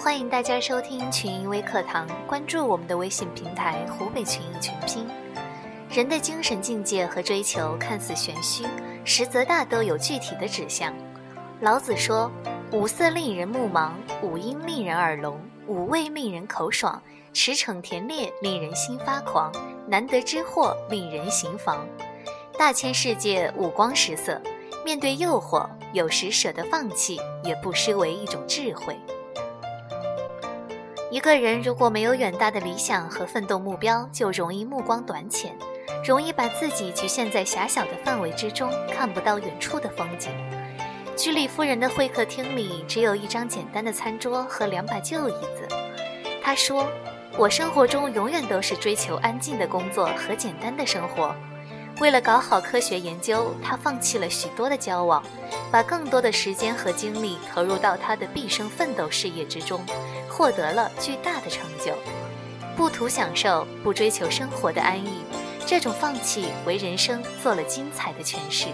欢迎大家收听群英微课堂，关注我们的微信平台“湖北群英全拼”。人的精神境界和追求看似玄虚，实则大都有具体的指向。老子说：“五色令人目盲，五音令人耳聋，五味令人口爽，驰骋甜猎令人心发狂，难得之货令人行妨。”大千世界五光十色，面对诱惑，有时舍得放弃，也不失为一种智慧。一个人如果没有远大的理想和奋斗目标，就容易目光短浅，容易把自己局限在狭小的范围之中，看不到远处的风景。居里夫人的会客厅里只有一张简单的餐桌和两把旧椅子。她说：“我生活中永远都是追求安静的工作和简单的生活。为了搞好科学研究，他放弃了许多的交往。”把更多的时间和精力投入到他的毕生奋斗事业之中，获得了巨大的成就。不图享受，不追求生活的安逸，这种放弃为人生做了精彩的诠释。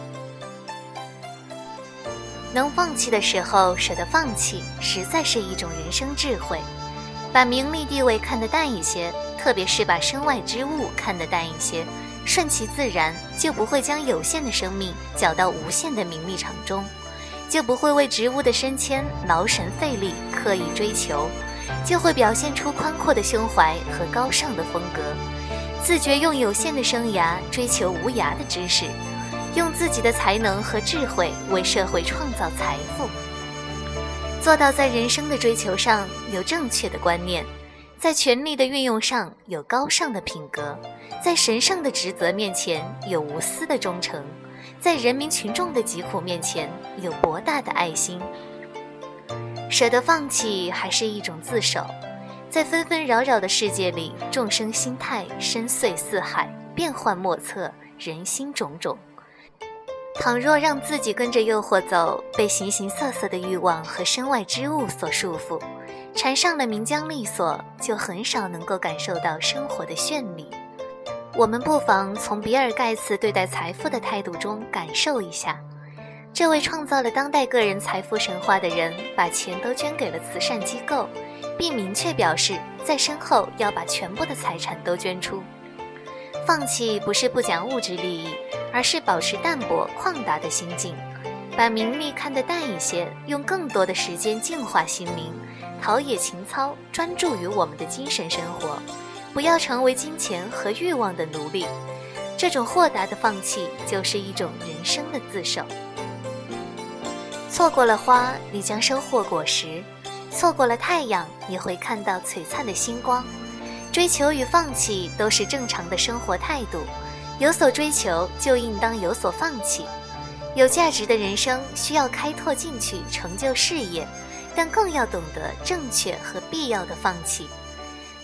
能放弃的时候舍得放弃，实在是一种人生智慧。把名利地位看得淡一些，特别是把身外之物看得淡一些。顺其自然，就不会将有限的生命搅到无限的名利场中，就不会为职务的升迁劳神费力刻意追求，就会表现出宽阔的胸怀和高尚的风格，自觉用有限的生涯追求无涯的知识，用自己的才能和智慧为社会创造财富，做到在人生的追求上有正确的观念。在权力的运用上有高尚的品格，在神圣的职责面前有无私的忠诚，在人民群众的疾苦面前有博大的爱心。舍得放弃还是一种自守。在纷纷扰扰的世界里，众生心态深邃似海，变幻莫测，人心种种。倘若让自己跟着诱惑走，被形形色色的欲望和身外之物所束缚。缠上了名缰利锁，就很少能够感受到生活的绚丽。我们不妨从比尔·盖茨对待财富的态度中感受一下。这位创造了当代个人财富神话的人，把钱都捐给了慈善机构，并明确表示在身后要把全部的财产都捐出。放弃不是不讲物质利益，而是保持淡泊旷达的心境，把名利看得淡一些，用更多的时间净化心灵。陶冶情操，专注于我们的精神生活，不要成为金钱和欲望的奴隶。这种豁达的放弃，就是一种人生的自守。错过了花，你将收获果实；错过了太阳，你会看到璀璨的星光。追求与放弃都是正常的生活态度。有所追求，就应当有所放弃。有价值的人生需要开拓进取，成就事业。但更要懂得正确和必要的放弃，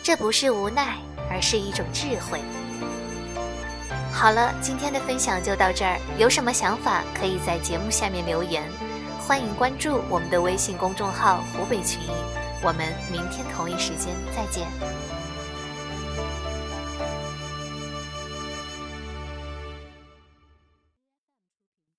这不是无奈，而是一种智慧。好了，今天的分享就到这儿，有什么想法可以在节目下面留言，欢迎关注我们的微信公众号“湖北群艺”，我们明天同一时间再见。